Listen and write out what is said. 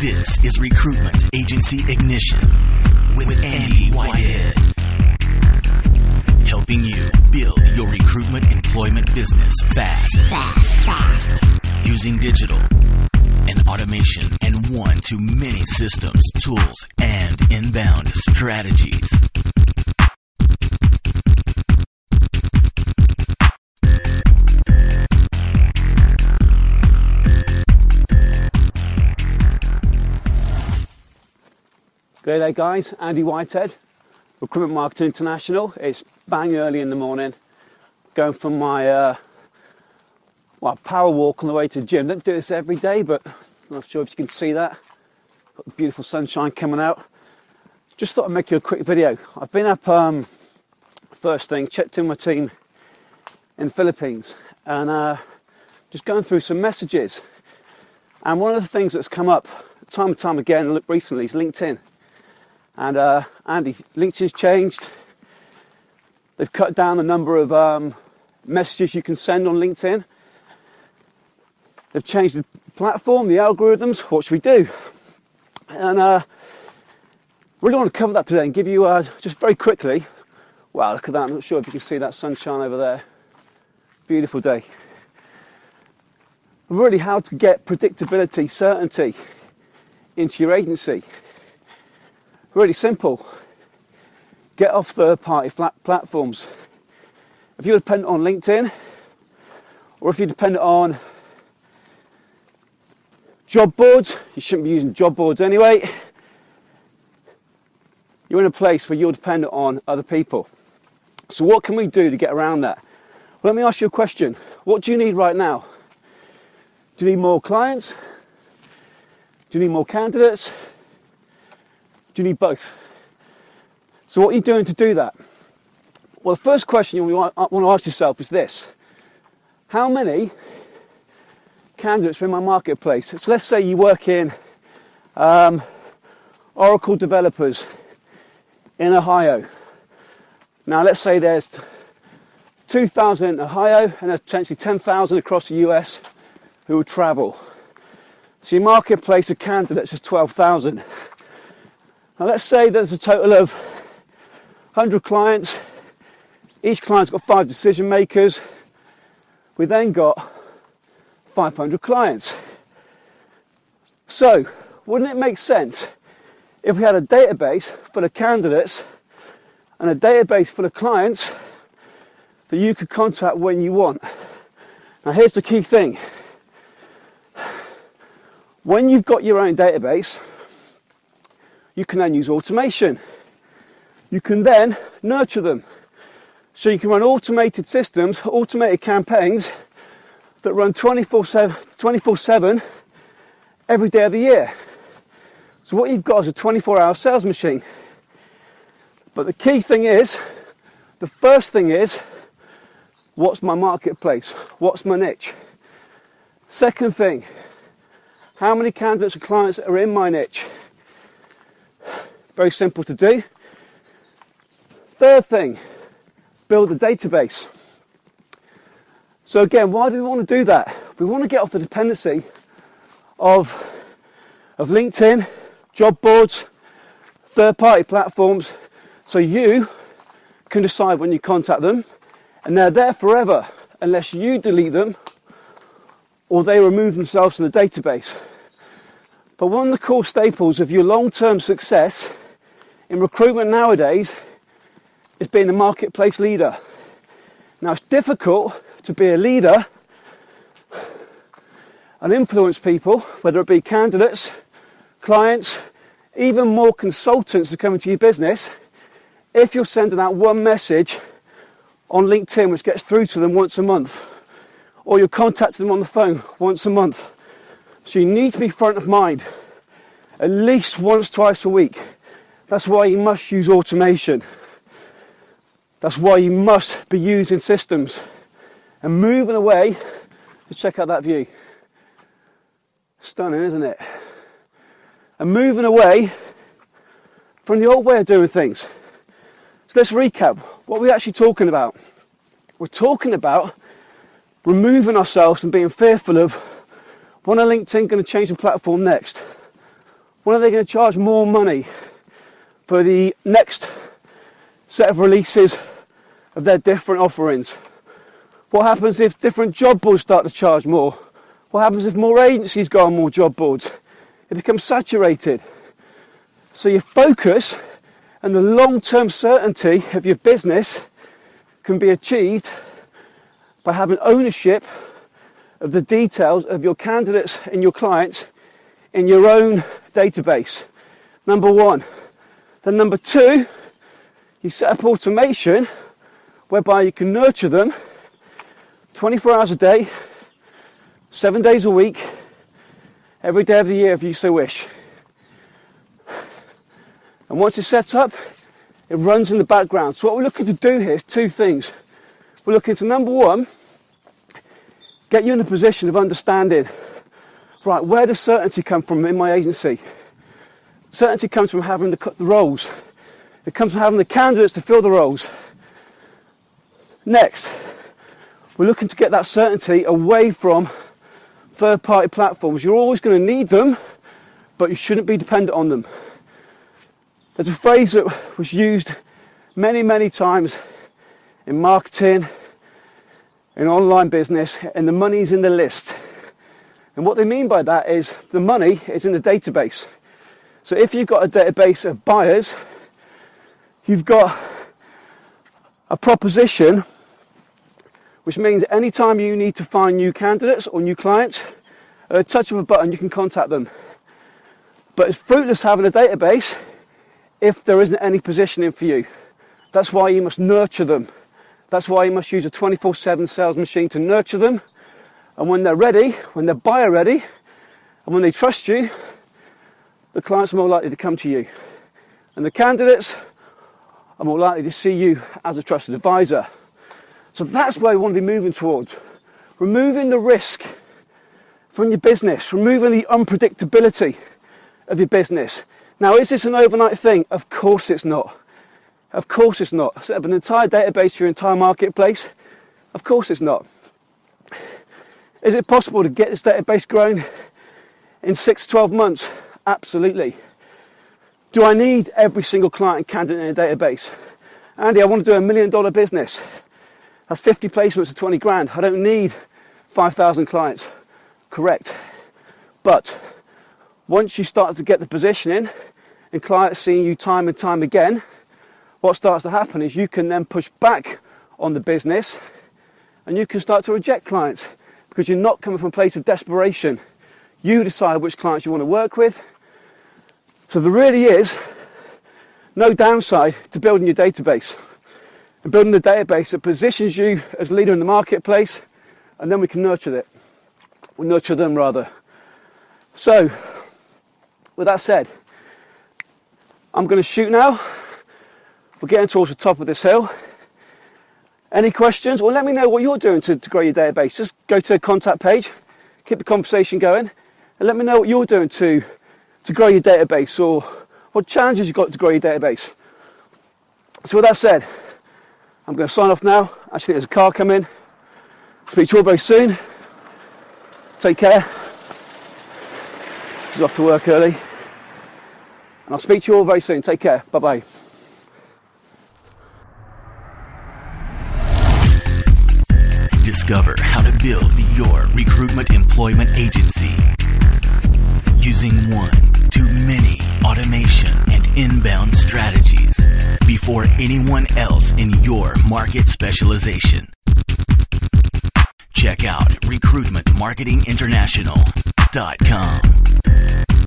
This is Recruitment Agency Ignition with Andy Whitehead. Helping you build your recruitment employment business fast. Fast, fast. Using digital and automation and one to many systems, tools, and inbound strategies. Good day, guys. Andy Whitehead, Recruitment Marketing International. It's bang early in the morning. Going for my uh, well power walk on the way to the gym. Don't do this every day, but I'm not sure if you can see that. Got the beautiful sunshine coming out. Just thought I'd make you a quick video. I've been up um, first thing, checked in with my team in Philippines, and uh, just going through some messages. And one of the things that's come up time and time again recently is LinkedIn. And uh, Andy, LinkedIn's changed. They've cut down the number of um, messages you can send on LinkedIn. They've changed the platform, the algorithms. What should we do? And uh, really want to cover that today and give you uh, just very quickly. Wow, look at that! I'm not sure if you can see that sunshine over there. Beautiful day. Really, how to get predictability, certainty into your agency. Really simple. Get off third party platforms. If you're dependent on LinkedIn, or if you're dependent on job boards, you shouldn't be using job boards anyway. You're in a place where you're dependent on other people. So, what can we do to get around that? Well, let me ask you a question. What do you need right now? Do you need more clients? Do you need more candidates? Do you need both? So, what are you doing to do that? Well, the first question you want to ask yourself is this How many candidates are in my marketplace? So, let's say you work in um, Oracle developers in Ohio. Now, let's say there's 2,000 in Ohio and potentially 10,000 across the US who will travel. So, your marketplace of candidates is 12,000. Now let's say there's a total of 100 clients. Each client's got five decision makers. We then got 500 clients. So, wouldn't it make sense if we had a database full of candidates and a database full of clients that you could contact when you want? Now, here's the key thing when you've got your own database, you can then use automation. You can then nurture them. So you can run automated systems, automated campaigns that run 24 7 every day of the year. So what you've got is a 24 hour sales machine. But the key thing is, the first thing is, what's my marketplace? What's my niche? Second thing, how many candidates or clients are in my niche? Very simple to do. Third thing, build a database. So again, why do we want to do that? We want to get off the dependency of, of LinkedIn, job boards, third party platforms, so you can decide when you contact them and they're there forever unless you delete them or they remove themselves from the database. But one of the core staples of your long term success in recruitment nowadays is being a marketplace leader. Now, it's difficult to be a leader and influence people, whether it be candidates, clients, even more consultants that come into your business, if you're sending out one message on LinkedIn which gets through to them once a month, or you're contacting them on the phone once a month. So you need to be front of mind at least once, twice a week that's why you must use automation. That's why you must be using systems and moving away. to check out that view. Stunning, isn't it? And moving away from the old way of doing things. So let's recap. What we're we actually talking about? We're talking about removing ourselves and being fearful of when are LinkedIn going to change the platform next? When are they going to charge more money for the next set of releases of their different offerings? What happens if different job boards start to charge more? What happens if more agencies go on more job boards? It becomes saturated. So your focus and the long-term certainty of your business can be achieved by having ownership of the details of your candidates and your clients in your own database. Number one. Then number two, you set up automation whereby you can nurture them 24 hours a day, seven days a week, every day of the year if you so wish. And once it's set up, it runs in the background. So what we're looking to do here is two things. We're looking to number one, get you in a position of understanding, right, where does certainty come from in my agency? Certainty comes from having the, the roles. It comes from having the candidates to fill the roles. Next, we're looking to get that certainty away from third party platforms. You're always going to need them, but you shouldn't be dependent on them. There's a phrase that was used many, many times in marketing, in online business, and the money's in the list. And what they mean by that is the money is in the database. So if you've got a database of buyers, you've got a proposition, which means anytime you need to find new candidates or new clients, at a touch of a button you can contact them. But it's fruitless having a database if there isn't any positioning for you. That's why you must nurture them. That's why you must use a 24 7 sales machine to nurture them. And when they're ready, when they're buyer ready, and when they trust you, the clients are more likely to come to you. And the candidates are more likely to see you as a trusted advisor. So that's where we want to be moving towards. Removing the risk from your business, removing the unpredictability of your business. Now, is this an overnight thing? Of course it's not. Of course it's not. Set up an entire database for your entire marketplace? Of course it's not. Is it possible to get this database growing in six to 12 months? Absolutely. Do I need every single client and candidate in a database? Andy, I want to do a million dollar business. That's 50 placements of 20 grand. I don't need 5,000 clients. Correct. But once you start to get the positioning and clients seeing you time and time again, what starts to happen is you can then push back on the business and you can start to reject clients because you're not coming from a place of desperation. You decide which clients you want to work with. So there really is no downside to building your database and building the database that positions you as a leader in the marketplace and then we can nurture it. We nurture them rather. So with that said, I'm going to shoot now. We're getting towards the top of this hill. Any questions? Well, let me know what you're doing to, to grow your database. Just go to the contact page, keep the conversation going, and let me know what you're doing to, to grow your database or what challenges you've got to grow your database. So, with that said, I'm going to sign off now. Actually, there's a car coming. Speak to you all very soon. Take care. She's off to work early. And I'll speak to you all very soon. Take care. Bye bye. Discover how to build your recruitment employment agency using one to many automation and inbound strategies before anyone else in your market specialization. Check out recruitmentmarketinginternational.com.